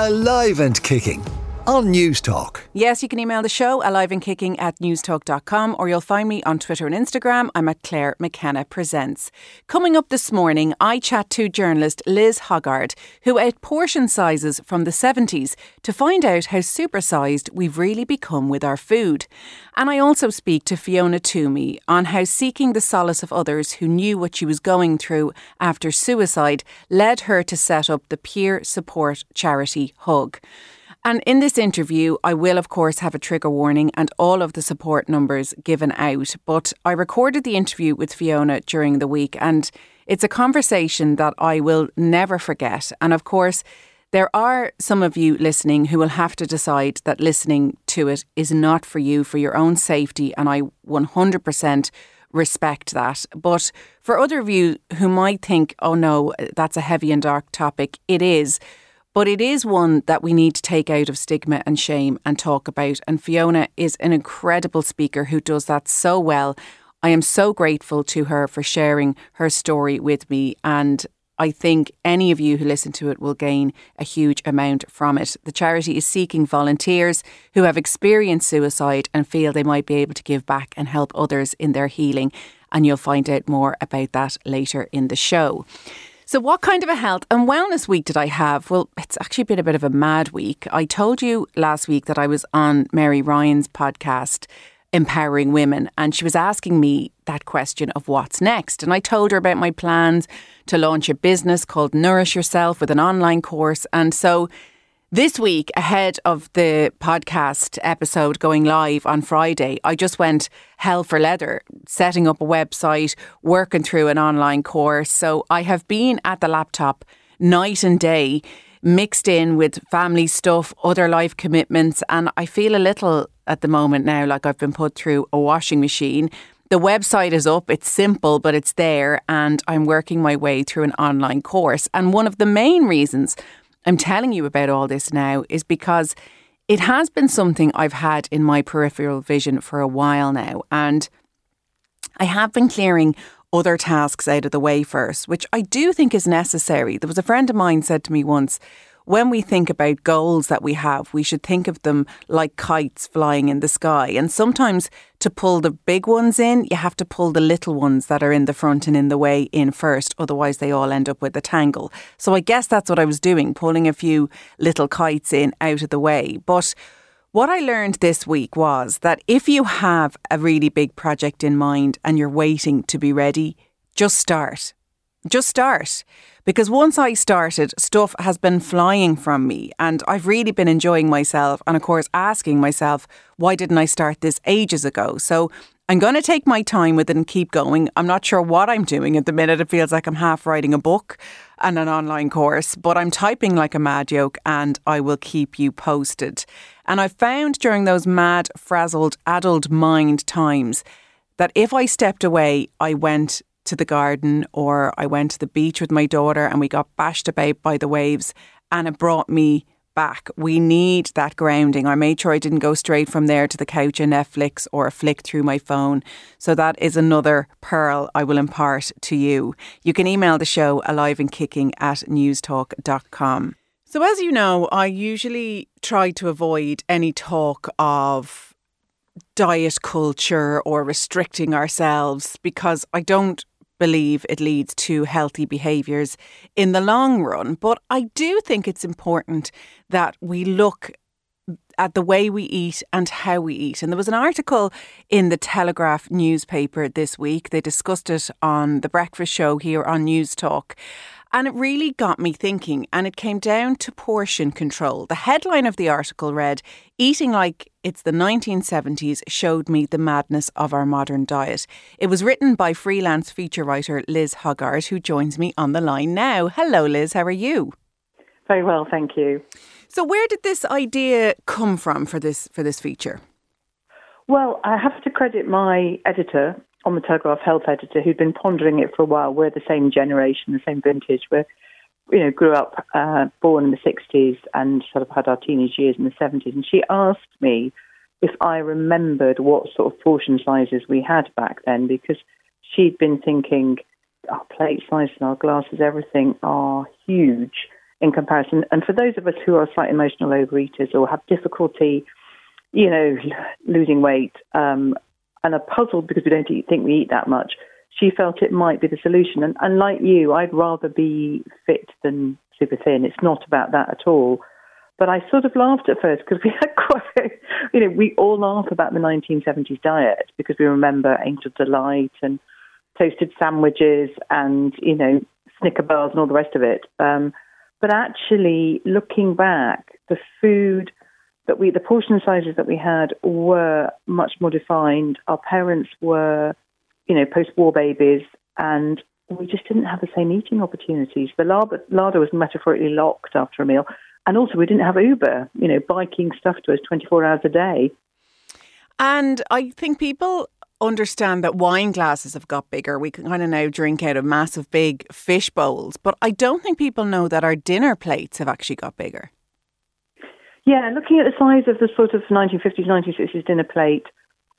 Alive and Kicking on News Talk. Yes, you can email the show alive and kicking at newstalk.com or you'll find me on Twitter and Instagram. I'm at Clare McKenna Presents. Coming up this morning, I chat to journalist Liz Hoggard, who ate portion sizes from the 70s to find out how supersized we've really become with our food. And I also speak to Fiona Tuomey on how seeking the solace of others who knew what she was going through after suicide led her to set up the peer support charity HUGG. And in this interview, I will, of course, have a trigger warning and all of the support numbers given out. But I recorded the interview with Fiona during the week, and it's a conversation that I will never forget. And of course, there are some of you listening who will have to decide that listening to it is not for you for your own safety, and I 100% respect that. But for other of you who might think, oh no, that's a heavy and dark topic, it is. But it is one that we need to take out of stigma and shame and talk about. And Fiona is an incredible speaker who does that so well. I am so grateful to her for sharing her story with me. And I think any of you who listen to it will gain a huge amount from it. The charity is seeking volunteers who have experienced suicide and feel they might be able to give back and help others in their healing. And you'll find out more about that later in the show. So, what kind of a health and wellness week did I have? Well, it's actually been a bit of a mad week. I told you last week that I was on Mary Ryan's podcast, Empowering Women, and she was asking me that question of what's next. And I told her about my plans to launch a business called Nourish Yourself with an online course. And so, this week, ahead of the podcast episode going live on Friday, I just went hell for leather, setting up a website, working through an online course. So I have been at the laptop night and day, mixed in with family stuff, other life commitments. And I feel a little at the moment now like I've been put through a washing machine. The website is up, it's simple, but it's there, and I'm working my way through an online course. And one of the main reasons I'm telling you about all this now is because it has been something I've had in my peripheral vision for a while now. And I have been clearing other tasks out of the way first, which I do think is necessary. There was a friend of mine said to me once, when we think about goals that we have, we should think of them like kites flying in the sky. And sometimes to pull the big ones in, you have to pull the little ones that are in the front and in the way in first. Otherwise, they all end up with a tangle. So I guess that's what I was doing, pulling a few little kites in out of the way. But what I learned this week was that if you have a really big project in mind and you're waiting to be ready, just start. Just start. Because once I started, stuff has been flying from me and I've really been enjoying myself and, of course, asking myself, why didn't I start this ages ago? So I'm going to take my time with it and keep going. I'm not sure what I'm doing at the minute. It feels like I'm half writing a book and an online course, but I'm typing like a mad yoke and I will keep you posted. And I found during those mad, frazzled, adult mind times that if I stepped away, I went to the garden or I went to the beach with my daughter and we got bashed about by the waves and it brought me back. We need that grounding. I made sure I didn't go straight from there to the couch and Netflix or a flick through my phone. So that is another pearl I will impart to you. You can email the show alive and kicking at newstalk.com. So, as you know, I usually try to avoid any talk of diet culture or restricting ourselves because I don't believe it leads to healthy behaviours in the long run. But I do think it's important that we look at the way we eat and how we eat. And there was an article in the Telegraph newspaper this week. They discussed it on the breakfast show here on News Talk. And it really got me thinking, and it came down to portion control. The headline of the article read Eating like it's the 1970s showed me the madness of our modern diet. It was written by freelance feature writer Liz Hoggard, who joins me on the line now. Hello, Liz, how are you? Very well, thank you. So, where did this idea come from for this for this feature? Well, I have to credit my editor, on the Telegraph health editor who'd been pondering it for a while. We're the same generation, the same vintage. We're, you know, grew up, uh, born in the 60s and sort of had our teenage years in the 70s. And she asked me if I remembered what sort of portion sizes we had back then because she'd been thinking our plate sizes, our glasses, everything are huge. in comparison. And for those of us who are slight emotional overeaters or have difficulty, you know, losing weight um, and are puzzled because we don't eat, think we eat that much, she felt it might be the solution. And, and like you, I'd rather be fit than super thin. It's not about that at all. But I sort of laughed at first because we had quite, you know, we all laugh about the 1970s diet because we remember Angel Delight and toasted sandwiches and, you know, Snicker bars and all the rest of it. Um, but actually, looking back, the food that we, the portion sizes that we had were much more defined. Our parents were, you know, post-war babies, and we just didn't have the same eating opportunities. The larder was metaphorically locked after a meal. And also, we didn't have Uber, you know, biking stuff to us 24 hours a day. And I think people understand that wine glasses have got bigger. We can kind of now drink out of massive big fish bowls. But I don't think people know that our dinner plates have actually got bigger. Yeah, looking at the size of the sort of 1950s, 1960s dinner plate,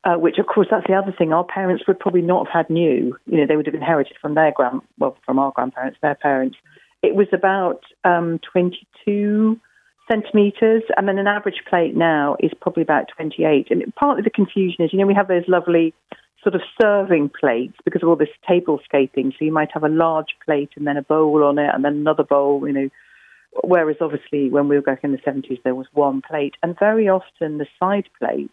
uh, which of course that's the other thing our parents would probably not have had new. You know, they would have inherited from their grand, well, from our grandparents, their parents. It was about um, 22 centimetres, and then an average plate now is probably about 28. And partly the confusion is, you know, we have those lovely sort of serving plates because of all this tablescaping. So you might have a large plate and then a bowl on it, and then another bowl, you know. Whereas obviously when we were back in the 70s, there was one plate, and very often the side plate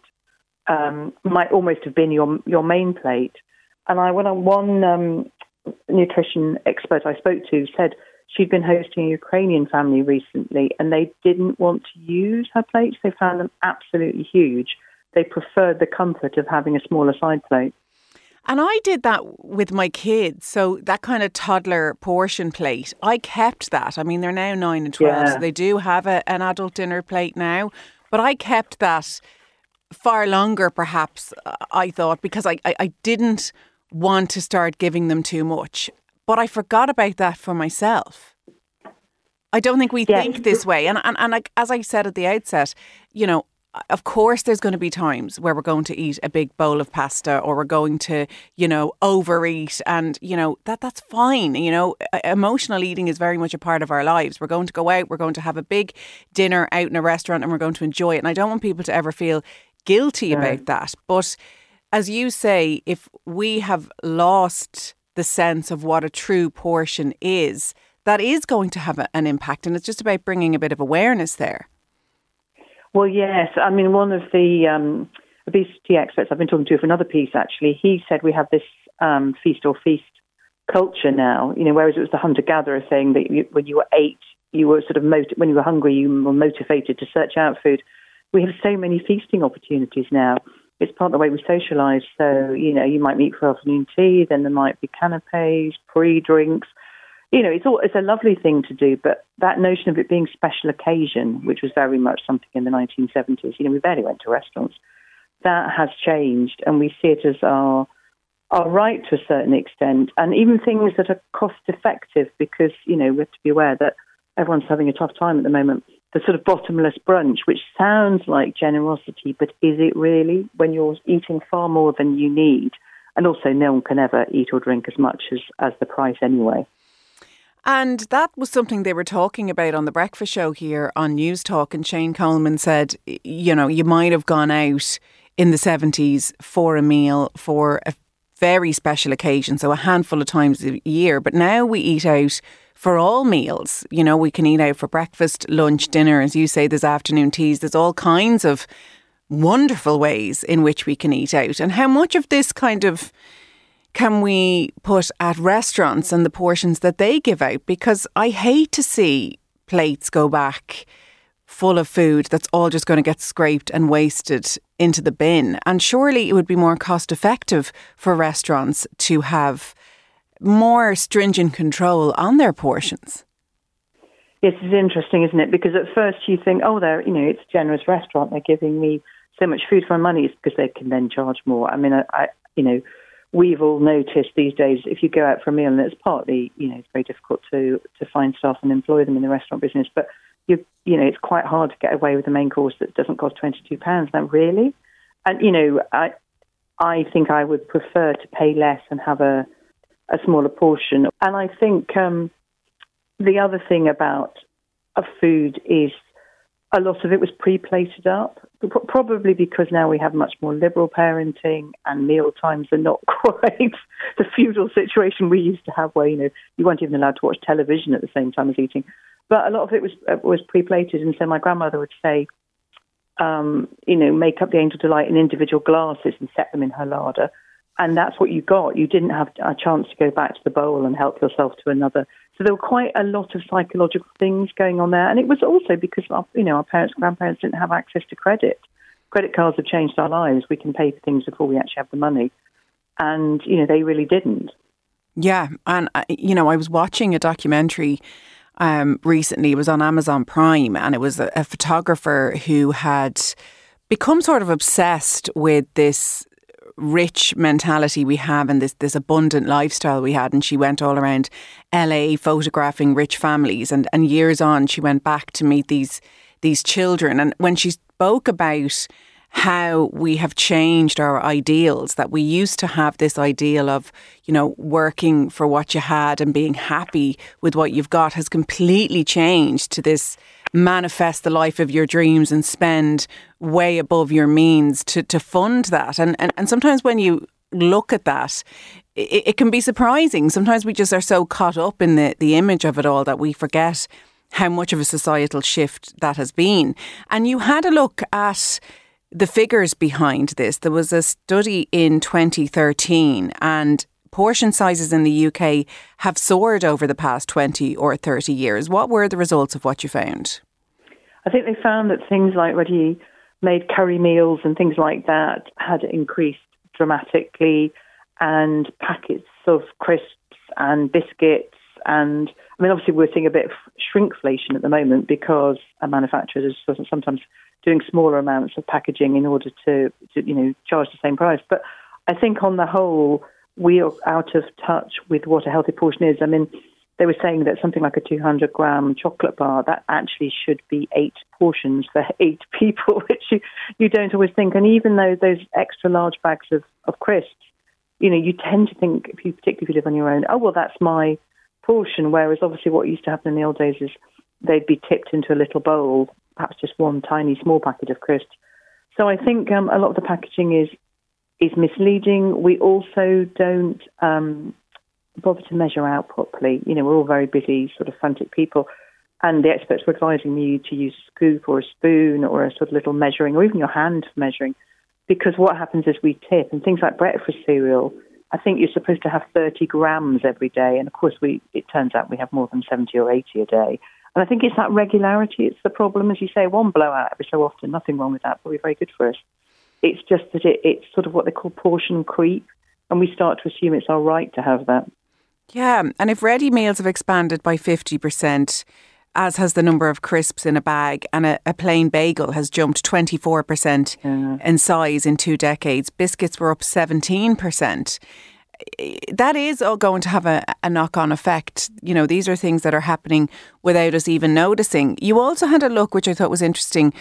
um, might almost have been your your main plate. And I, went I, one um, nutrition expert I spoke to said she'd been hosting a Ukrainian family recently and they didn't want to use her plates. They found them absolutely huge. They preferred the comfort of having a smaller side plate. And I did that with my kids. So that kind of toddler portion plate, I kept that. I mean, they're now nine and 12, yeah. so they do have a, an adult dinner plate now. But I kept that far longer, perhaps, I thought, because I, I, I didn't want to start giving them too much. But I forgot about that for myself. I don't think we yeah. think this way. And, and, and like, as I said at the outset, you know, of course there's going to be times where we're going to eat a big bowl of pasta or we're going to you know overeat and you know that that's fine you know? Emotional eating is very much a part of our lives. We're going to go out we're going to have a big dinner out in a restaurant and we're going to enjoy it. And I don't want people to ever feel guilty about that. But as you say if we have lost the sense of what a true portion is, that is going to have a, an impact. And it's just about bringing a bit of awareness there. Well, yes. I mean, one of the um, obesity experts I've been talking to for another piece, actually, he said we have this um, feast or feast culture now. You know, whereas it was the hunter gatherer thing that you, when you were eight, you were sort of mot- when you were hungry, you were motivated to search out food. We have so many feasting opportunities now it's part of the way we socialise. So, you know, you might meet for afternoon tea, then there might be canapes, pre-drinks. You know, it's all, it's a lovely thing to do, but that notion of it being special occasion, which was very much something in the 1970s, you know, we barely went to restaurants. That has changed, and we see it as our our right to a certain extent, and even things that are cost effective because you know we have to be aware that everyone's having a tough time at the moment the sort of bottomless brunch, which sounds like generosity, but is it really when you're eating far more than you need? And also, no one can ever eat or drink as much as, as the price anyway. And that was something they were talking about on the breakfast show here on News Talk. And Shane Coleman said, you know, you might have gone out in the 70s for a meal for a very special occasion, so a handful of times a year. But now we eat out for all meals. You know, we can eat out for breakfast, lunch, dinner. As you say, there's afternoon teas. There's all kinds of wonderful ways in which we can eat out. And how much of this kind of can we put at restaurants and the portions that they give out? Because I hate to see plates go back full of food that's all just going to get scraped and wasted into the bin. And surely it would be more cost effective for restaurants to have more stringent control on their portions. Yes, it's interesting, isn't it? Because at first you think, oh, they're, you know, it's a generous restaurant. They're giving me so much food for my money. It's because they can then charge more. I mean, I, I, you know, we've all noticed these days if you go out for a meal, and it's partly, you know, it's very difficult to to find staff and employ them in the restaurant business, but you, you know, it's quite hard to get away with a main course that doesn't cost twenty two pounds. Now, really, and you know, I, I think I would prefer to pay less and have a a smaller portion. And I think um, the other thing about of food is a lot of it was pre-plated up, probably because now we have much more liberal parenting and meal times are not quite the feudal situation we used to have, where you know you weren't even allowed to watch television at the same time as eating. But a lot of it was uh, was pre-plated, and so my grandmother would say, um, you know, make up the angel delight in individual glasses and set them in her larder, and that's what you got. You didn't have a chance to go back to the bowl and help yourself to another so there were quite a lot of psychological things going on there, and it was also because our, you know our parents, grandparents didn't have access to credit. Credit cards have changed our lives. We can pay for things before we actually have the money, and you know they really didn't. Yeah, and uh, you know I was watching a documentary um, recently. It was on Amazon Prime, and it was a, a photographer who had become sort of obsessed with this rich mentality we have and this this abundant lifestyle we had. And she went all around LA photographing rich families. And and years on she went back to meet these these children. And when she spoke about how we have changed our ideals that we used to have this ideal of you know working for what you had and being happy with what you've got has completely changed to this manifest the life of your dreams and spend way above your means to, to fund that. And, and, and sometimes when you look at that, it, it can be surprising. Sometimes we just are so caught up in the, the image of it all that we forget how much of a societal shift that has been. And you had a look at the figures behind this. There was a study in 2013 and portion sizes in the UK have soared over the past 20 or 30 years. What were the results of what you found? I think they found that things like ready made curry meals and things like that had increased dramatically, and packets of crisps and biscuits. And I mean, obviously, we're seeing a bit of shrinkflation at the moment because a manufacturer is sometimes doing smaller amounts of packaging in order to, to, you know, charge the same price. But I think on the whole, we are out of touch with what a healthy portion is. I mean, they were saying that something like a 200 gram chocolate bar that actually should be eight portions for eight people, which you, you don't always think. And even though those extra large bags of, of crisps, you know, you tend to think, if you, particularly if you live on your own, oh well, that's my portion. Whereas obviously, what used to happen in the old days is they'd be tipped into a little bowl, perhaps just one tiny small packet of crisps. So I think um, a lot of the packaging is is misleading. We also don't um, bother to measure out properly. You know, we're all very busy, sort of frantic people, and the experts were advising me to use a scoop or a spoon or a sort of little measuring, or even your hand for measuring, because what happens is we tip, and things like breakfast cereal. I think you're supposed to have 30 grams every day, and of course, we it turns out we have more than 70 or 80 a day. And I think it's that regularity. It's the problem, as you say, one blowout every so often. Nothing wrong with that. Probably very good for us. It's just that it, it's sort of what they call portion creep, and we start to assume it's our right to have that. Yeah, and if ready meals have expanded by 50%, as has the number of crisps in a bag, and a, a plain bagel has jumped 24% yeah. in size in two decades, biscuits were up 17%. That is all going to have a, a knock on effect. You know, these are things that are happening without us even noticing. You also had a look, which I thought was interesting,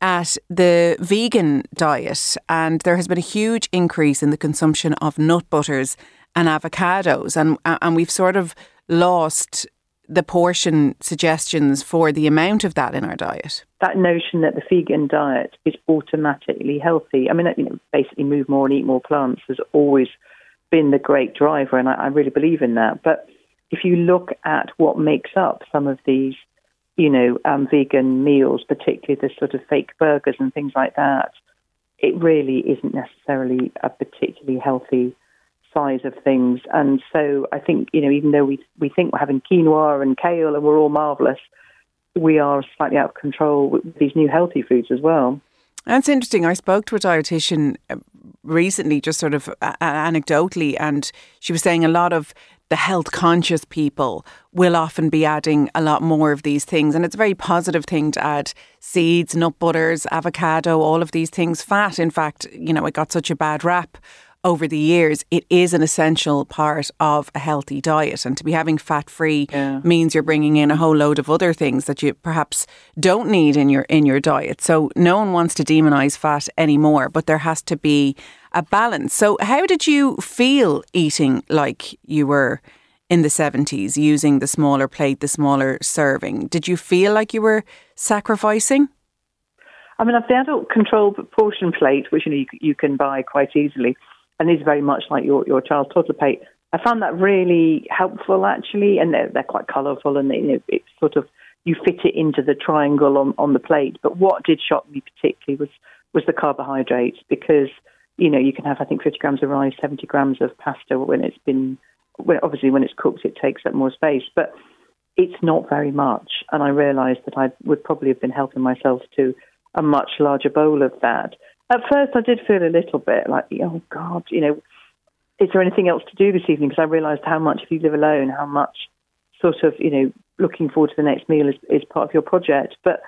at the vegan diet, and there has been a huge increase in the consumption of nut butters and avocados, and and we've sort of lost the portion suggestions for the amount of that in our diet. That notion that the vegan diet is automatically healthy. I mean, you know, basically move more and eat more plants has always been the great driver, and I, I really believe in that. But if you look at what makes up some of these, you know, um, vegan meals, particularly the sort of fake burgers and things like that, it really isn't necessarily a particularly healthy size of things. And so I think, you know, even though we, we think we're having quinoa and kale and we're all marvellous, we are slightly out of control with these new healthy foods as well. That's interesting. I spoke to a dietitian uh, recently, just sort of anecdotally, and she was saying a lot of the health conscious people will often be adding a lot more of these things. And it's a very positive thing to add seeds, nut butters, avocado, all of these things. Fat, in fact, you know, it got such a bad rap over the years, it is an essential part of a healthy diet. And to be having fat free yeah. means you're bringing in a whole load of other things that you perhaps don't need in your in your diet. So no one wants to demonize fat anymore, but there has to be a balance. So how did you feel eating like you were in the 70s using the smaller plate, the smaller serving. Did you feel like you were sacrificing? I mean, I've the adult control portion plate, which you know you, you can buy quite easily, and is very much like your your child's toddler plate. I found that really helpful actually, and they're, they're quite colourful, and they, you know, it's sort of you fit it into the triangle on, on the plate. But what did shock me particularly was was the carbohydrates because you know you can have I think 50 grams of rice, 70 grams of pasta when it's been when, obviously when it's cooked it takes up more space, but it's not very much. And I realised that I would probably have been helping myself to a much larger bowl of that. At first, I did feel a little bit like, oh God, you know, is there anything else to do this evening? Because I realised how much, if you live alone, how much sort of, you know, looking forward to the next meal is, is part of your project. But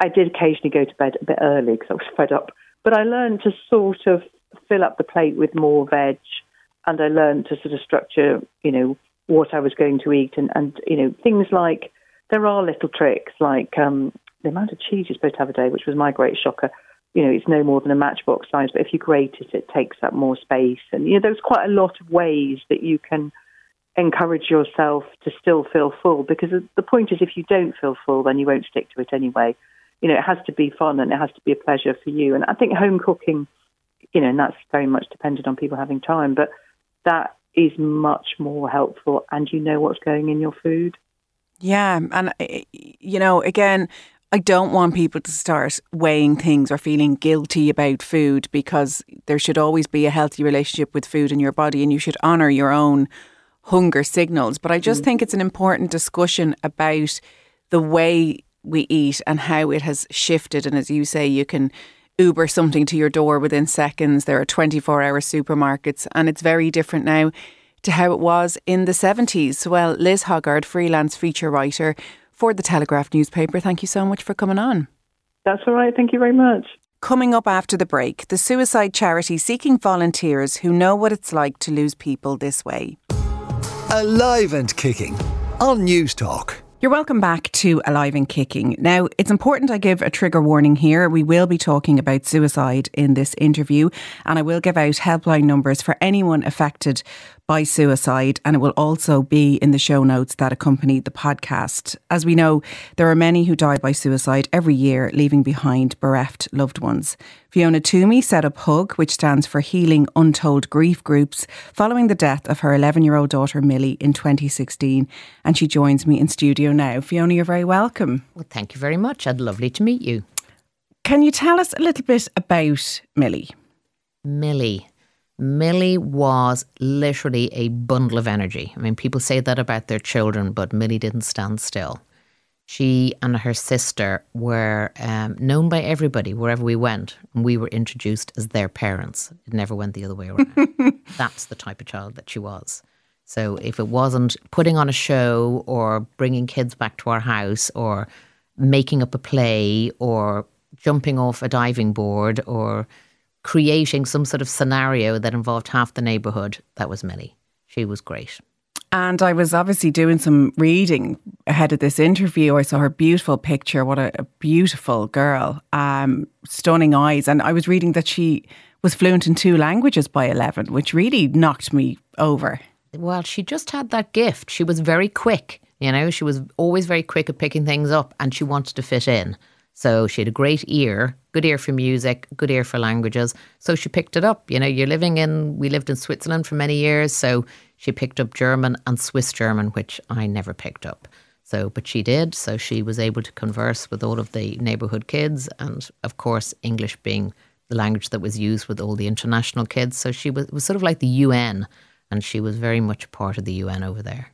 I did occasionally go to bed a bit early because I was fed up. But I learned to sort of fill up the plate with more veg, and I learned to sort of structure, you know, what I was going to eat, and and you know things like there are little tricks like um, the amount of cheese you're supposed to have a day, which was my great shocker. You know, it's no more than a matchbox size, but if you grate it, it takes up more space, and you know, there's quite a lot of ways that you can encourage yourself to still feel full because the point is if you don't feel full then you won't stick to it anyway. You know it has to be fun and it has to be a pleasure for you. And i think home cooking you know and that's very much dependent on people having time but that is much more helpful and you know what's going in your food. Yeah and eh, you know again I don't want people to start weighing things or feeling guilty about food because there should always be a healthy relationship with food in your body and you should honour your own hunger signals. But I just mm. think it's an important discussion about the way we eat and how it has shifted. And as you say, you can Uber something to your door within seconds. There are 24 hour supermarkets, and it's very different now to how it was in the 70s. Well, Liz Hoggard, freelance feature writer for the Telegraph newspaper, thank you so much for coming on. That's all right. Thank you very much. Coming up after the break, the suicide charity seeking volunteers who know what it's like to lose people this way. Alive and Kicking on News Talk. You're welcome back to Alive and Kicking. Now, it's important I give a trigger warning here. We will be talking about suicide in this interview, and I will give out helpline numbers for anyone affected by suicide, and it will also be in the show notes that accompany the podcast. As we know, there are many who die by suicide every year, leaving behind bereft loved ones. Fiona Tuomey set up HUGG, which stands for Healing Untold Grief Groups, following the death of her 11 year old daughter Milly in 2016. And she joins me in studio now. Fiona, you're very welcome. Well, thank you very much. I'd lovely to meet you. Can you tell us a little bit about Milly? Milly. Milly was literally a bundle of energy. I mean, people say that about their children, but Milly didn't stand still. She and her sister were um, known by everybody wherever we went, and we were introduced as their parents. It never went the other way around. That's the type of child that she was. So if it wasn't putting on a show or bringing kids back to our house or making up a play or jumping off a diving board or creating some sort of scenario that involved half the neighborhood, that was Milly. She was great. And I was obviously doing some reading ahead of this interview. I saw her beautiful picture. What a, a beautiful girl. Um, stunning eyes. And I was reading that she was fluent in two languages by 11, which really knocked me over. Well, she just had that gift. She was very quick. You know, she was always very quick at picking things up and she wanted to fit in. So she had a great ear, good ear for music, good ear for languages. So she picked it up. You know, you're living in, we lived in Switzerland for many years. So she picked up German and Swiss German, which I never picked up. So, but she did. So she was able to converse with all of the neighborhood kids. And of course, English being the language that was used with all the international kids. So she was, was sort of like the UN. And she was very much part of the UN over there.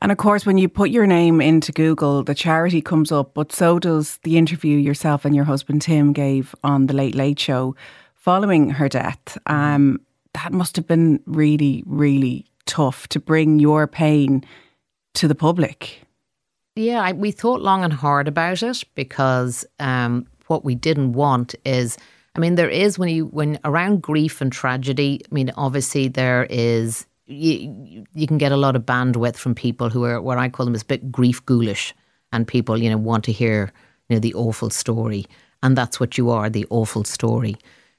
And of course, when you put your name into Google, the charity comes up, but so does the interview yourself and your husband Tim gave on the Late Late Show following her death. Um, that must have been really, really tough to bring your pain to the public. Yeah, I, we thought long and hard about it because um, what we didn't want is. I mean, there is when you when around grief and tragedy. I mean, obviously there is you, you can get a lot of bandwidth from people who are what I call them is a bit grief ghoulish, and people you know want to hear you know the awful story, and that's what you are, the awful story.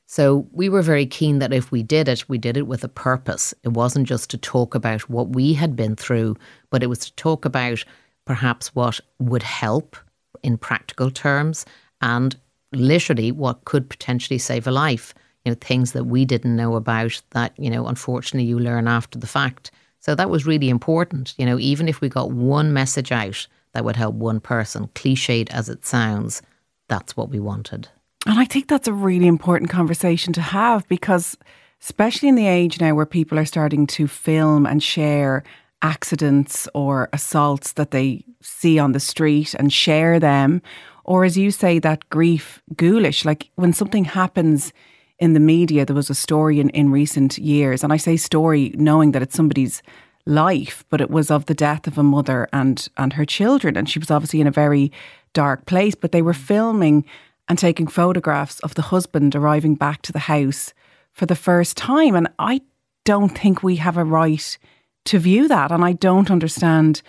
So we were very keen that if we did it, we did it with a purpose. It wasn't just to talk about what we had been through, but it was to talk about perhaps what would help in practical terms and literally what could potentially save a life. You know, things that we didn't know about that, you know, unfortunately you learn after the fact. So that was really important. You know, even if we got one message out that would help one person, cliched as it sounds, that's what we wanted. And I think that's a really important conversation to have because, especially in the age now where people are starting to film and share accidents or assaults that they see on the street and share them, or as you say, that grief ghoulish, like when something happens in the media, there was a story in, in recent years, and I say story knowing that it's somebody's life, but it was of the death of a mother and and her children, and she was obviously in a very dark place. But they were filming and taking photographs of the husband arriving back to the house for the first time. And I don't think we have a right to view that. And I don't understand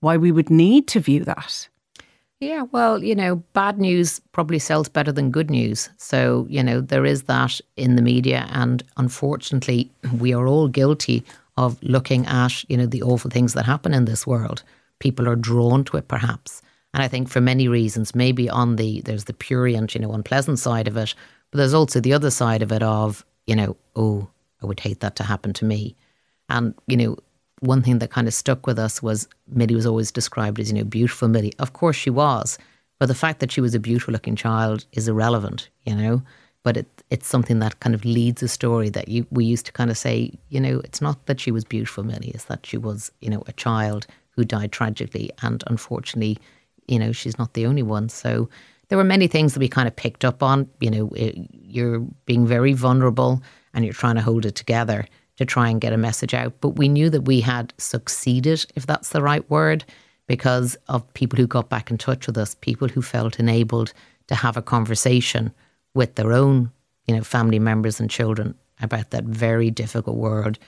why we would need to view that. Yeah, well, you know, bad news probably sells better than good news. So, you know, there is that in the media. And unfortunately, we are all guilty of looking at, you know, the awful things that happen in this world. People are drawn to it, perhaps. And I think for many reasons, maybe on the there's the purient, you know, unpleasant side of it, but there's also the other side of it of, you know, oh, I would hate that to happen to me. And, you know, one thing that kind of stuck with us was Milly was always described as, you know, beautiful Milly. Of course she was. But the fact that she was a beautiful looking child is irrelevant, you know. But it, it's something that kind of leads a story that you we used to kind of say, you know, it's not that she was beautiful, Milly, it's that she was, you know, a child who died tragically and unfortunately you know, she's not the only one. So there were many things that we kind of picked up on. You know, eh, you're being very vulnerable and you're trying to hold it together to try and get a message out. But we knew that we had succeeded, if that's the right word, because of people who got back in touch with us, people who felt enabled to have a conversation with their own, you know, family members and children about that very difficult word.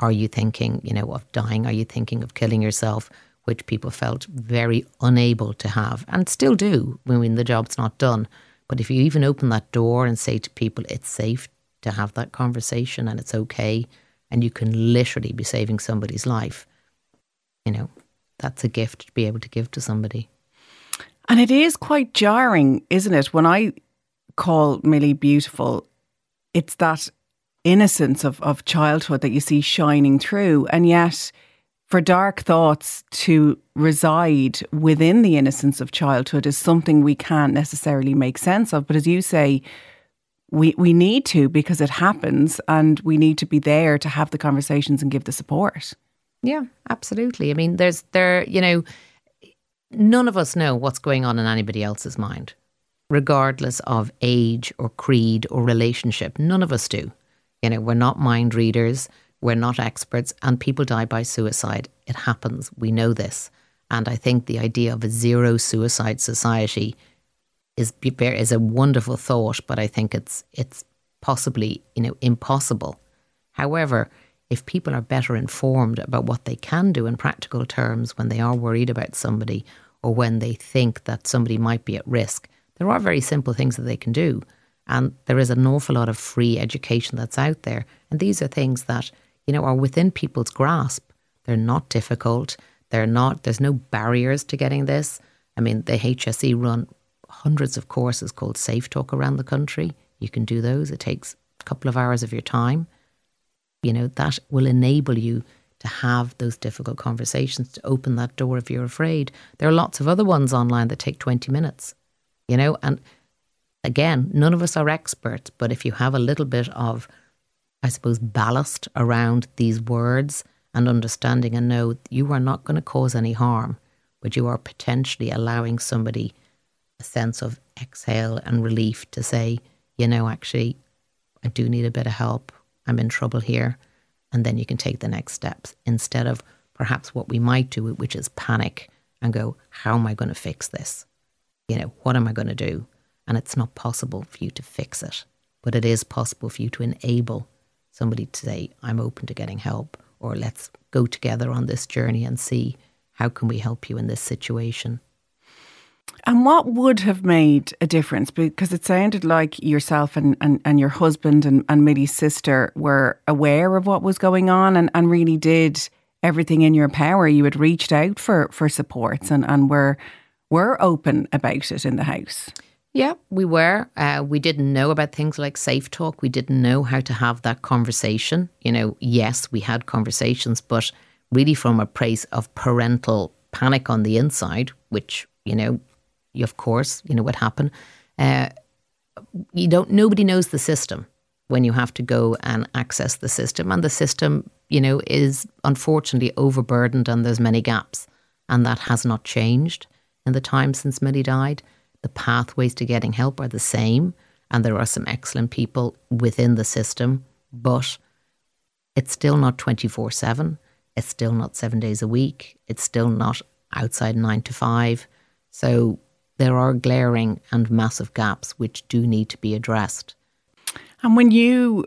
Are you thinking, you know, of dying? Are you thinking of killing yourself? which people felt very unable to have and still do when the job's not done. But if you even open that door and say to people, it's safe to have that conversation and it's okay, and you can literally be saving somebody's life, you know, that's a gift to be able to give to somebody. And it is quite jarring, isn't it? When I call Milly beautiful, it's that innocence of, of childhood that you see shining through. And yet, for dark thoughts to reside within the innocence of childhood is something we can't necessarily make sense of. But as you say, we, we need to because it happens and we need to be there to have the conversations and give the support. Yeah, absolutely. I mean, there's there, you know, none of us know what's going on in anybody else's mind, regardless of age or creed or relationship. None of us do. You know, we're not mind readers we're not experts, and people die by suicide. It happens. We know this. And I think the idea of a zero suicide society is is a wonderful thought, but I think it's it's possibly you know impossible. However, if people are better informed about what they can do in practical terms when they are worried about somebody or when they think that somebody might be at risk, there are very simple things that they can do. And there is an awful lot of free education that's out there. And these are things that you know, are within people's grasp. They're not difficult. They're not, there's no barriers to getting this. I mean, the HSE run hundreds of courses called Safe Talk around the country. You can do those. It takes a couple of hours of your time. You know, that will enable you to have those difficult conversations, to open that door if you're afraid. There are lots of other ones online that take 20 minutes, you know, and again, none of us are experts, but if you have a little bit of I suppose, ballast around these words and understanding and know you are not going to cause any harm, but you are potentially allowing somebody a sense of exhale and relief to say, you know, actually, I do need a bit of help. I'm in trouble here. And then you can take the next steps instead of perhaps what we might do, which is panic and go, how am I going to fix this? You know, what am I going to do? And it's not possible for you to fix it, but it is possible for you to enable somebody to say, I'm open to getting help, or let's go together on this journey and see how can we help you in this situation. And what would have made a difference? Because it sounded like yourself and, and, and your husband and, and Milly's sister were aware of what was going on and, and really did everything in your power. You had reached out for, for supports and, and were, were open about it in the house. Yeah, we were. Uh, we didn't know about things like safe talk. We didn't know how to have that conversation. You know, yes, we had conversations, but really from a place of parental panic on the inside, which, you know, of course, you know what happened. Uh, you don't. Nobody knows the system when you have to go and access the system, and the system, you know, is unfortunately overburdened, and there's many gaps, and that has not changed in the time since Milly died. The pathways to getting help are the same, and there are some excellent people within the system, but it's still not twenty four seven. It's still not seven days a week. It's still not outside nine to five. So there are glaring and massive gaps which do need to be addressed. And when you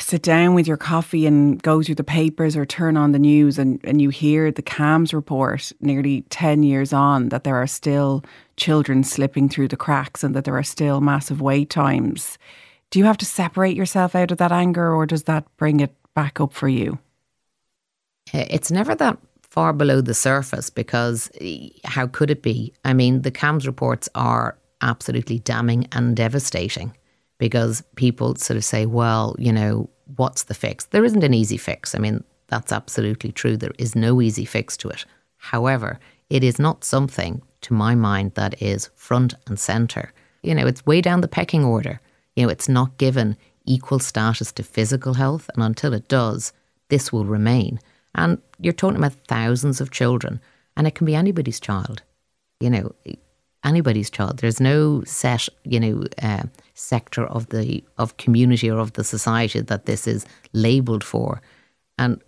sit down with your coffee and go through the papers or turn on the news and, and you hear the CAMHS report nearly 10 years on that there are still children slipping through the cracks and that there are still massive wait times, do you have to separate yourself out of that anger or does that bring it back up for you? Eh, it's never that far below the surface because eh, how could it be? I mean, the CAMHS reports are absolutely damning and devastating because people sort of say, well, you know, what's the fix? There isn't an easy fix. I mean, that's absolutely true. There is no easy fix to it. However, it is not something, to my mind, that is front and centre. You know, it's way down the pecking order. You know, it's not given equal status to physical health, and until it does, this will remain. And you're talking about thousands of children, and it can be anybody's child. You know, anybody's child. There's no set, you know, uh, sector of the of community or of the society that this is labelled for, and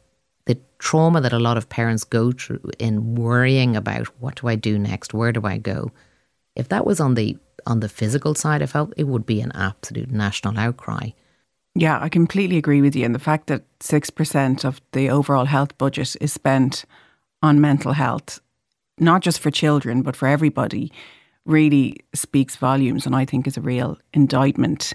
the trauma that a lot of parents go through in worrying about what do I do next, where do I go. If that was on the on the physical side of health, it would be an absolute national outcry. Yeah, I completely agree with you. And the fact that 6% of the overall health budget is spent on mental health, not just for children, but for everybody, really speaks volumes and I think is a real indictment.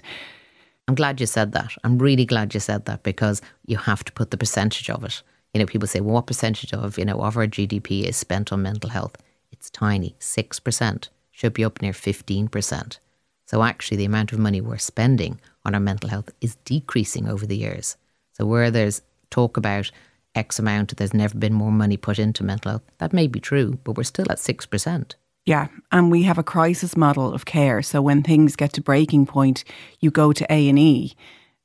I'm glad you said that. I'm really glad you said that because you have to put the percentage of it. You know, people say, well, what percentage of, you know, of our GDP is spent on mental health? It's tiny, 6%. Should be up near 15%. So actually the amount of money we're spending on our mental health is decreasing over the years. So where there's talk about X amount, there's never been more money put into mental health. That may be true, but we're still at 6%. Yeah, and we have a crisis model of care. So when things get to breaking point, you go to A&E.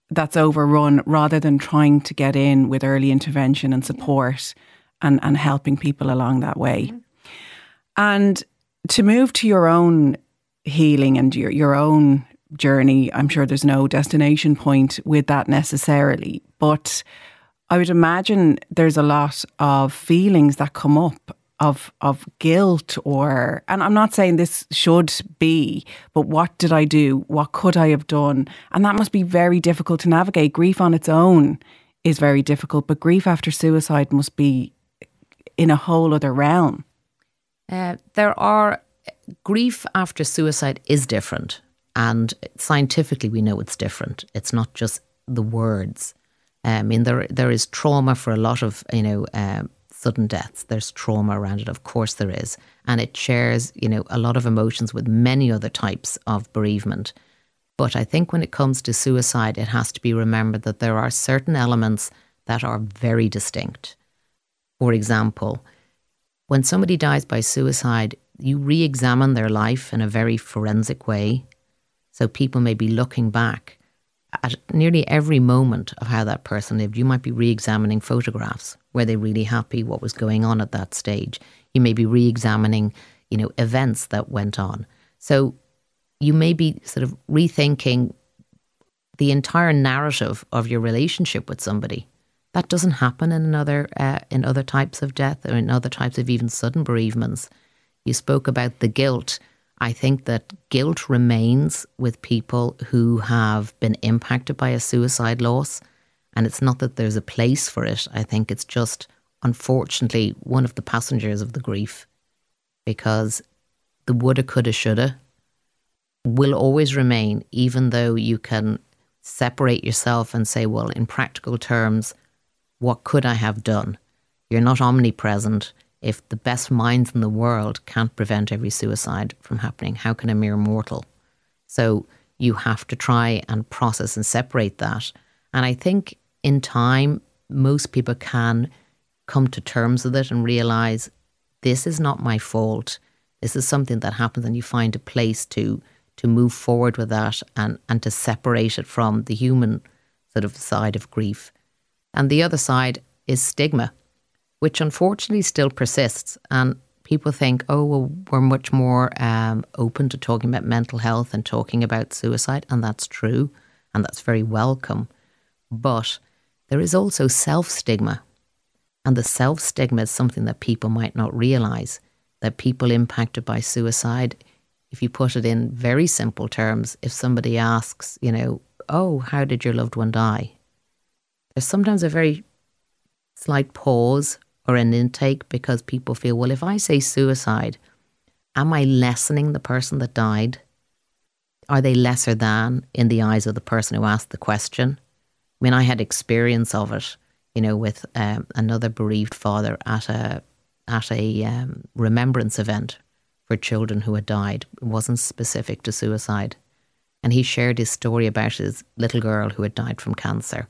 That's overrun rather than trying to get in with early intervention and support and, and helping people along that way. And to move to your own healing and your, your own journey. I'm sure there's no destination point with that necessarily, but I would imagine there's a lot of feelings that come up of of guilt or and I'm not saying this should be, but what did I do? What could I have done? And that must be very difficult to navigate. Grief on its own is very difficult, but grief after suicide must be in a whole other realm. Uh, there are grief after suicide is different and scientifically, we know it's different. It's not just the words. I mean, there there is trauma for a lot of you know um, sudden deaths. There's trauma around it, of course there is, and it shares you know a lot of emotions with many other types of bereavement. But I think when it comes to suicide, it has to be remembered that there are certain elements that are very distinct. For example, when somebody dies by suicide, you re examine their life in a very forensic way. So people may be looking back at nearly every moment of how that person lived. You might be re examining photographs. Were they really happy? What was going on at that stage? You may be re examining, you know, events that went on. So you may be sort of rethinking the entire narrative of your relationship with somebody. That doesn't happen in another uh, in other types of death or in other types of even sudden bereavements. You spoke about the guilt I think that guilt remains with people who have been impacted by a suicide loss. And it's not that there's a place for it. I think it's just, unfortunately, one of the passengers of the grief because the woulda, coulda, shoulda will always remain, even though you can separate yourself and say, well, in practical terms, what could I have done? You're not omnipresent. If the best minds in the world can't prevent every suicide from happening, how can a mere mortal? So you have to try and process and separate that. And I think in time, most people can come to terms with it and realize this is not my fault. This is something that happens, and you find a place to to move forward with that and, and to separate it from the human sort of side of grief. And the other side is stigma, which unfortunately still persists. And people think, oh, well, we're much more um, open to talking about mental health and talking about suicide. And that's true. And that's very welcome. But there is also self stigma. And the self stigma is something that people might not realize that people impacted by suicide, if you put it in very simple terms, if somebody asks, you know, oh, how did your loved one die? There's sometimes a very slight pause or an intake because people feel, well, if I say suicide, am I lessening the person that died? Are they lesser than in the eyes of the person who asked the question? I mean, I had experience of it, you know, with um, another bereaved father at a at a um, remembrance event for children who had died. It wasn't specific to suicide, and he shared his story about his little girl who had died from cancer.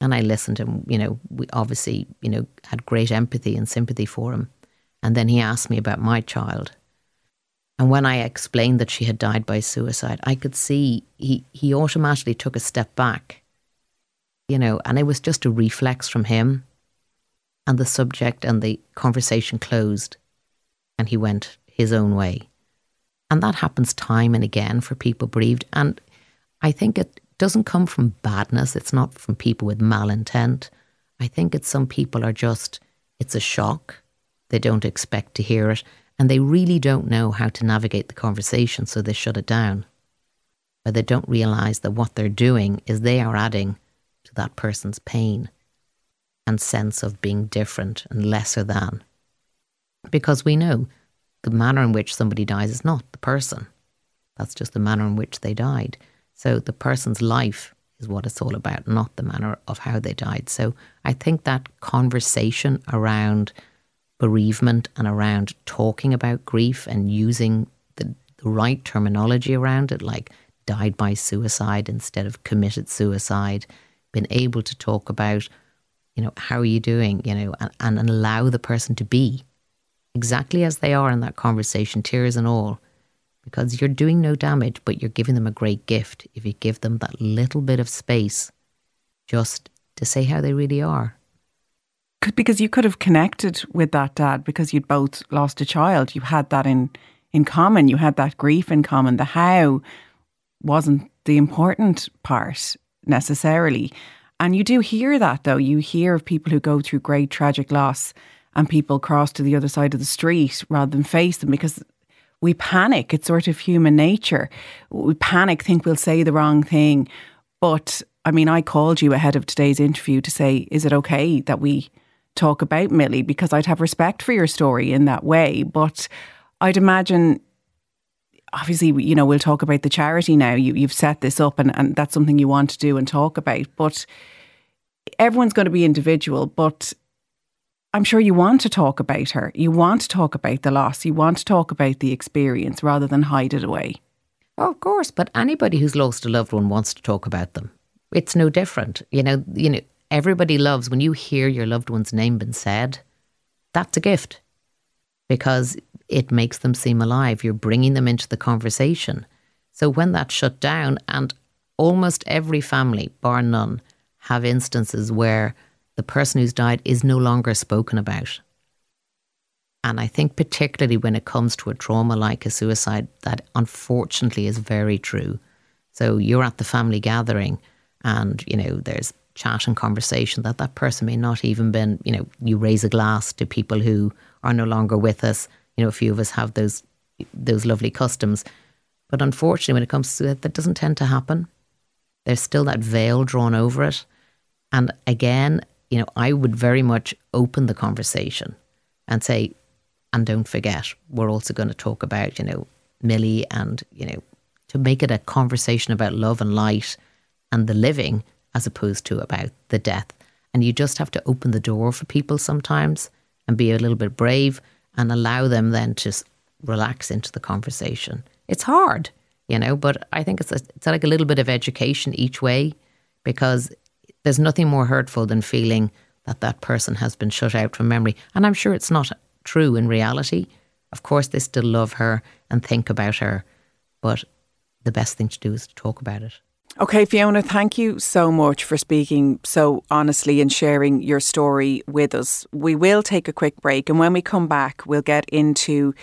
And I listened, and you know, we obviously, you know, had great empathy and sympathy for him. And then he asked me about my child. And when I explained that she had died by suicide, I could see he, he automatically took a step back you know, and it was just a reflex from him. And the subject and the conversation closed, and he went his own way. And that happens time and again for people bereaved. And I think it doesn't come from badness, it's not from people with malintent. I think it's some people are just, it's a shock. They don't expect to hear it, and they really don't know how to navigate the conversation, so they shut it down. But they don't realize that what they're doing is they are adding to that person's pain and sense of being different and lesser than. Because we know the manner in which somebody dies is not the person. That's just the manner in which they died. So the person's life is what it's all about, not the manner of how they died. So I think that conversation around bereavement and around talking about grief and using the, the right terminology around it, like died by suicide instead of committed suicide, been able to talk about, you know, how are you doing, you know, and, and allow the person to be exactly as they are in that conversation, tears and all, because you're doing no damage, but you're giving them a great gift if you give them that little bit of space just to say how they really are. Because you could have connected with that dad because you'd both lost a child. You had that in, in common. You had that grief in common. The how wasn't the important part necessarily. And you do hear that though. You hear of people who go through great tragic loss and people cross to the other side of the street rather than face them because we panic. It's sort of human nature. We panic, think we'll say the wrong thing. But I mean, I called you ahead of today's interview to say, is it okay that we talk about Milly? Because I'd have respect for your story in that way. But I'd imagine obviously, you know, we'll talk about the charity now. You, you've set this up and, and that's something you want to do and talk about. But everyone's going to be individual. But I'm sure you want to talk about her. You want to talk about the loss. You want to talk about the experience rather than hide it away. Oh, of course, but anybody who's lost a loved one wants to talk about them. It's no different. You know, you know, everybody loves when you hear your loved one's name being said. That's a gift because it makes them seem alive. You're bringing them into the conversation. So when that's shut down, and almost every family, bar none, have instances where the person who's died is no longer spoken about. And I think, particularly when it comes to a trauma like a suicide, that unfortunately is very true. So you're at the family gathering, and you know there's chat and conversation that that person may not even been. You know, you raise a glass to people who are no longer with us, you know, a few of us have those those lovely customs. But unfortunately, when it comes to it, that doesn't tend to happen. There's still that veil drawn over it. And again, you know, I would very much open the conversation and say, And don't forget, we're also going to talk about, you know, Milly and, you know, to make it a conversation about love and light and the living as opposed to about the death. And you just have to open the door for people sometimes and be a little bit brave and allow them then to relax into the conversation. It's hard, you know, but I think it's, a, it's like a little bit of education each way because there's nothing more hurtful than feeling that that person has been shut out from memory. And I'm sure it's not true in reality. Of course, they still love her and think about her, but the best thing to do is to talk about it. Okay, Fiona, thank you so much for speaking so honestly and sharing your story with us. We will take a quick break, and when we come back, we'll get into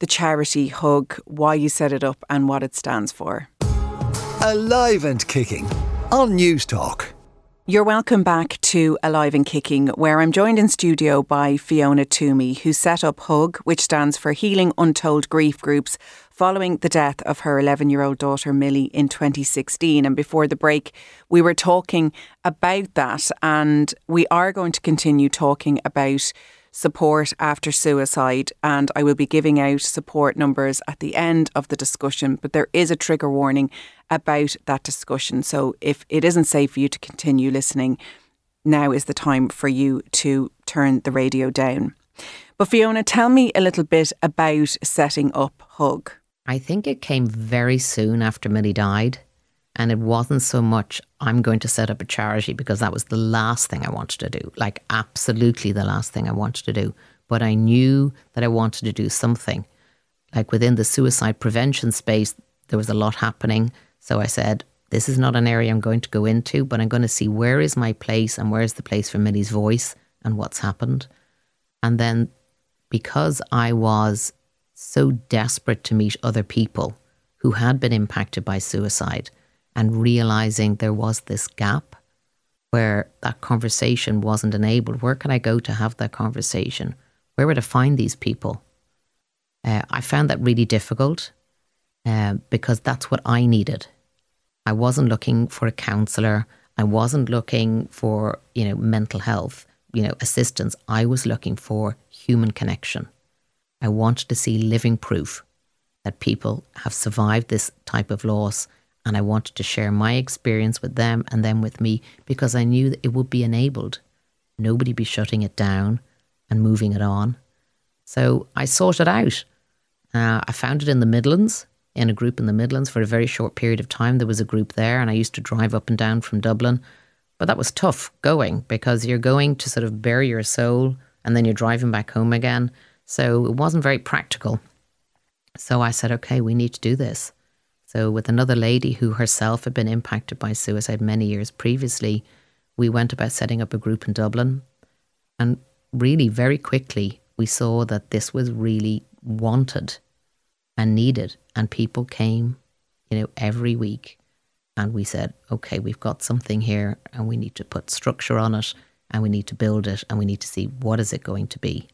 the charity HUGG, why you set it up, and what it stands for. Alive and kicking on Newstalk. You're welcome back to Alive and Kicking, where I'm joined in studio by Fiona Tuomey, who set up HUGG, which stands for Healing Untold Grief Groups, following the death of her 11 year old daughter Milly in 2016. And before the break, we were talking about that, and we are going to continue talking about support after suicide. And I will be giving out support numbers at the end of the discussion, but there is a trigger warning about that discussion. So if it isn't safe for you to continue listening, now is the time for you to turn the radio down. But Fiona, tell me a little bit about setting up HUGG. I think it came very soon after Milly died. And it wasn't so much, I'm going to set up a charity because that was the last thing I wanted to do, like absolutely the last thing I wanted to do. But I knew that I wanted to do something. Like within the suicide prevention space, there was a lot happening. So I said, this is not an area I'm going to go into, but I'm going to see where is my place and where's the place for Milly's voice and what's happened. And then because I was so desperate to meet other people who had been impacted by suicide, and realizing there was this gap where that conversation wasn't enabled. Where can I go to have that conversation? Where would I find these people? Uh, I found that really difficult uh, because that's what I needed. I wasn't looking for a counselor. I wasn't looking for you know mental health, you know assistance. I was looking for human connection. I wanted to see living proof that people have survived this type of loss and I wanted to share my experience with them and them with me because I knew that it would be enabled. Nobody be shutting it down and moving it on. So I sought it out. Uh, I found it in the Midlands, in a group in the Midlands for a very short period of time. There was a group there, and I used to drive up and down from Dublin. But that was tough going because you're going to sort of bury your soul and then you're driving back home again. So it wasn't very practical. So I said, okay, we need to do this. So, with another lady who herself had been impacted by suicide many years previously, we went about setting up a group in Dublin. And really, very quickly, we saw that this was really wanted and needed. And people came, you know, every week. And we said, okay, we've got something here and we need to put structure on it and we need to build it and we need to see what is it going to be.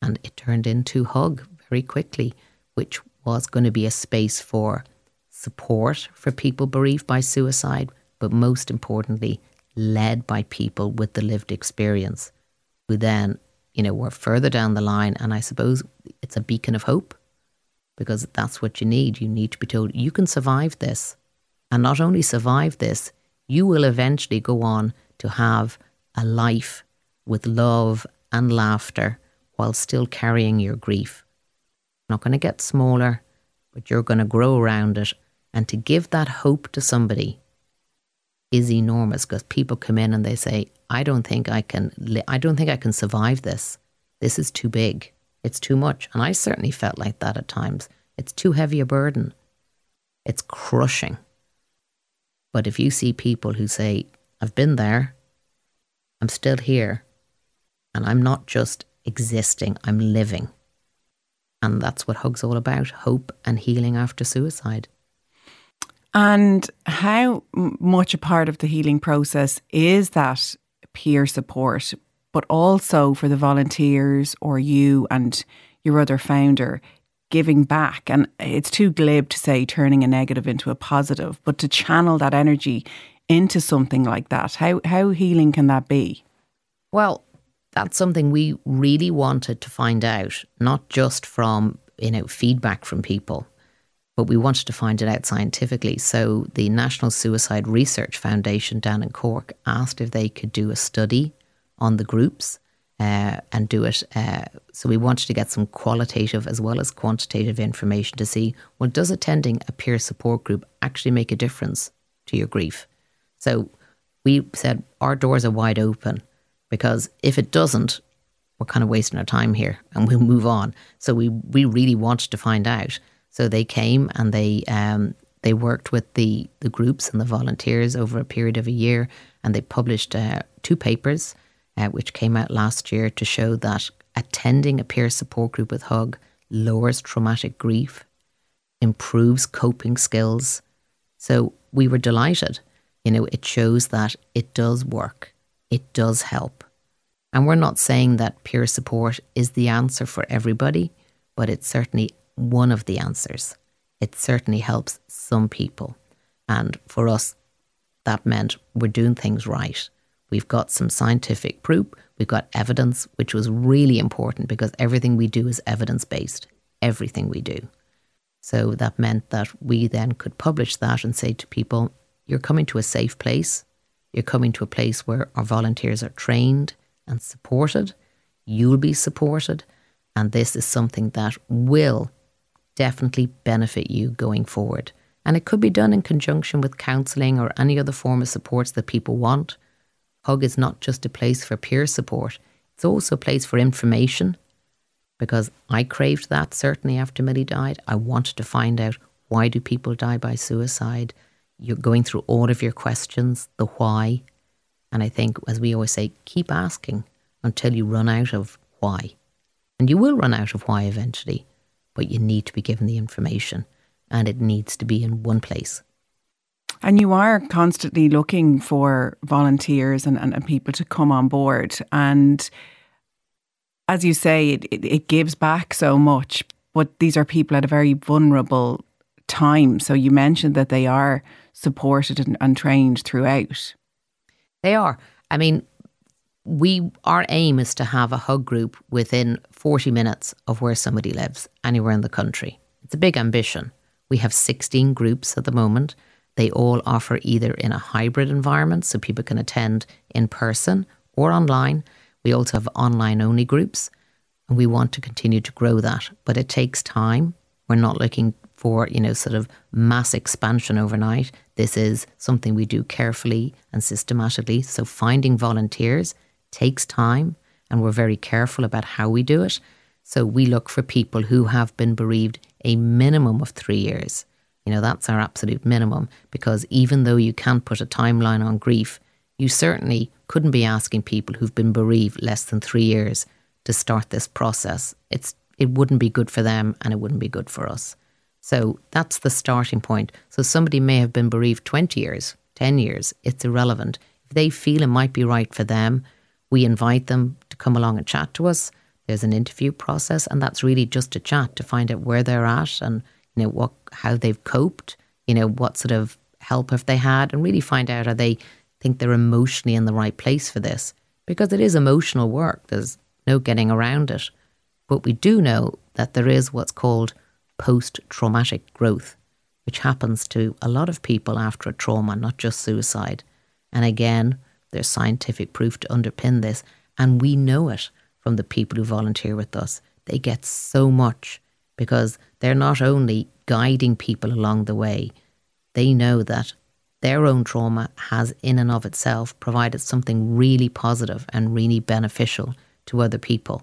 And it turned into HUGG very quickly, which was going to be a space for support for people bereaved by suicide, but most importantly, led by people with the lived experience who then, you know, were further down the line. And I suppose it's a beacon of hope because that's what you need. You need to be told you can survive this. And not only survive this, you will eventually go on to have a life with love and laughter while still carrying your grief. Not going to get smaller, but you're going to grow around it and to give that hope to somebody is enormous because people come in and they say, I don't think I can, li- I don't think I can survive this. This is too big. It's too much. And I certainly felt like that at times. It's too heavy a burden. It's crushing. But if you see people who say, I've been there, I'm still here, and I'm not just existing, I'm living. And that's what HUGG's all about hope and healing after suicide. And how much a part of the healing process is that peer support, but also for the volunteers or you and your other founder giving back? And it's too glib to say turning a negative into a positive, but to channel that energy into something like that, how, how healing can that be? Well, that's something we really wanted to find out, not just from you know feedback from people, but we wanted to find it out scientifically. So the National Suicide Research Foundation down in Cork asked if they could do a study on the groups uh, and do it. Uh, so we wanted to get some qualitative as well as quantitative information to see well, does attending a peer support group actually make a difference to your grief? So we said our doors are wide open because if it doesn't, we're kind of wasting our time here and we'll move on. So we, we really wanted to find out. So they came and they um, they worked with the, the groups and the volunteers over a period of a year and they published uh, two papers uh, which came out last year to show that attending a peer support group with HUGG lowers traumatic grief, improves coping skills. So we were delighted. You know, it shows that it does work, it does help. And we're not saying that peer support is the answer for everybody, but it's certainly one of the answers. It certainly helps some people. And for us, that meant we're doing things right. We've got some scientific proof, we've got evidence, which was really important because everything we do is evidence based. Everything we do. So that meant that we then could publish that and say to people, you're coming to a safe place. You're coming to a place where our volunteers are trained and supported. You'll be supported. And this is something that will definitely benefit you going forward. And it could be done in conjunction with counselling or any other form of supports that people want. HUGG is not just a place for peer support, it's also a place for information. Because I craved that certainly after Milly died. I wanted to find out why do people die by suicide? You're going through all of your questions, the why. And I think, as we always say, keep asking until you run out of why. And you will run out of why eventually, but you need to be given the information and it needs to be in one place. And you are constantly looking for volunteers and, and, and people to come on board. And as you say, it, it, it gives back so much, but these are people at a very vulnerable time. So you mentioned that they are supported and, and trained throughout. They are. I mean, we our aim is to have a HUGG group within 40 minutes of where somebody lives anywhere in the country. It's a big ambition. We have 16 groups at the moment. They all offer either in a hybrid environment, so people can attend in person or online. We also have online only groups, and we want to continue to grow that. But it takes time. We're not looking for, you know, sort of mass expansion overnight. This is something we do carefully and systematically. So finding volunteers takes time, and we're very careful about how we do it. So we look for people who have been bereaved a minimum of three years. You know, that's our absolute minimum because even though you can't put a timeline on grief, you certainly couldn't be asking people who've been bereaved less than three years to start this process. It's it wouldn't be good for them and it wouldn't be good for us. So that's the starting point. So somebody may have been bereaved 20 years, 10 years, it's irrelevant. If they feel it might be right for them, we invite them to come along and chat to us. There's an interview process, and that's really just a chat to find out where they're at and you know what how they've coped, you know what sort of help have they had, and really find out are they think they're emotionally in the right place for this because it is emotional work. There's no getting around it, but we do know that there is what's called post traumatic growth, which happens to a lot of people after a trauma, not just suicide. And again, there's scientific proof to underpin this, and we know it from the people who volunteer with us. They get so much because they're not only guiding people along the way, they know that their own trauma has, in and of itself, provided something really positive and really beneficial to other people.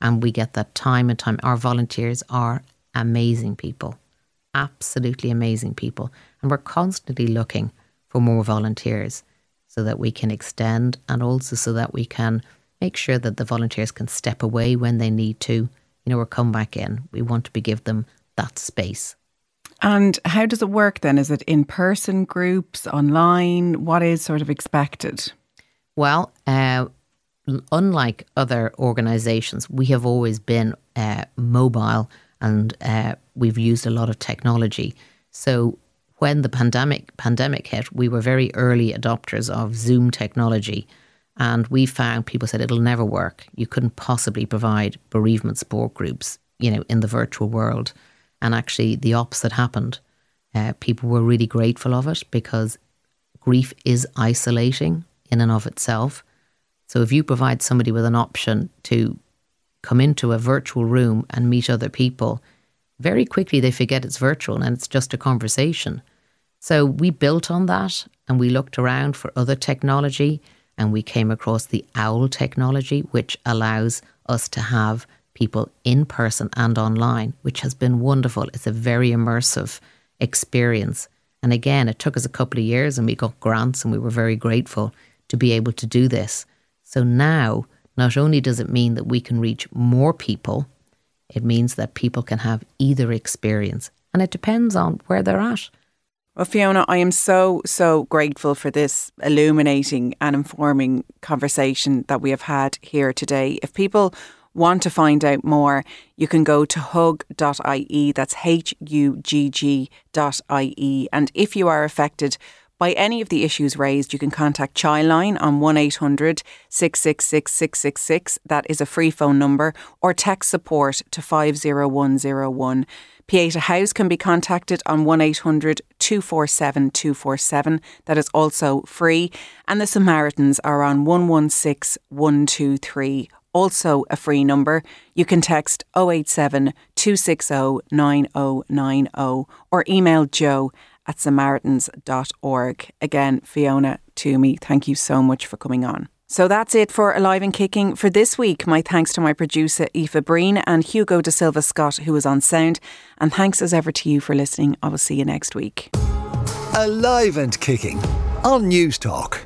And we get that time and time. Our volunteers are amazing people, absolutely amazing people. And we're constantly looking for more volunteers so that we can extend and also so that we can make sure that the volunteers can step away when they need to, you know, or come back in. We want to be give them that space. And how does it work then? Is it in person groups, online? What is sort of expected? Well, uh, unlike other organisations, we have always been uh, mobile and uh, we've used a lot of technology. So when the pandemic pandemic hit, we were very early adopters of Zoom technology And we found people said it'll never work. You couldn't possibly provide bereavement support groups, you know, in the virtual world. And actually, the opposite happened. Uh, people were really grateful of it because grief is isolating in and of itself. So if you provide somebody with an option to come into a virtual room and meet other people, very quickly they forget it's virtual and it's just a conversation. So we built on that and we looked around for other technology and we came across the OWL technology, which allows us to have people in person and online, which has been wonderful. It's a very immersive experience. And again, it took us a couple of years and we got grants and we were very grateful to be able to do this. So now, not only does it mean that we can reach more people, it means that people can have either experience. And it depends on where they're at. Well, Fiona, I am so, so grateful for this illuminating and informing conversation that we have had here today. If people want to find out more, you can go to hugg.ie, that's H U G G.ie. And if you are affected by any of the issues raised, you can contact Childline on 1 800 666 666. That is a free phone number, or text support to 50101. Pieta House can be contacted on 1800 247 247. That is also free. And the Samaritans are on 116 123 also a free number. You can text 087 260 9090 or email joe at samaritans.org. Again, Fiona Tuomey, thank you so much for coming on. So that's it for Alive and Kicking for this week. My thanks to my producer, Aoife Breen, and Hugo De Silva Scott, who was on sound. And thanks as ever to you for listening. I will see you next week. Alive and Kicking on Newstalk.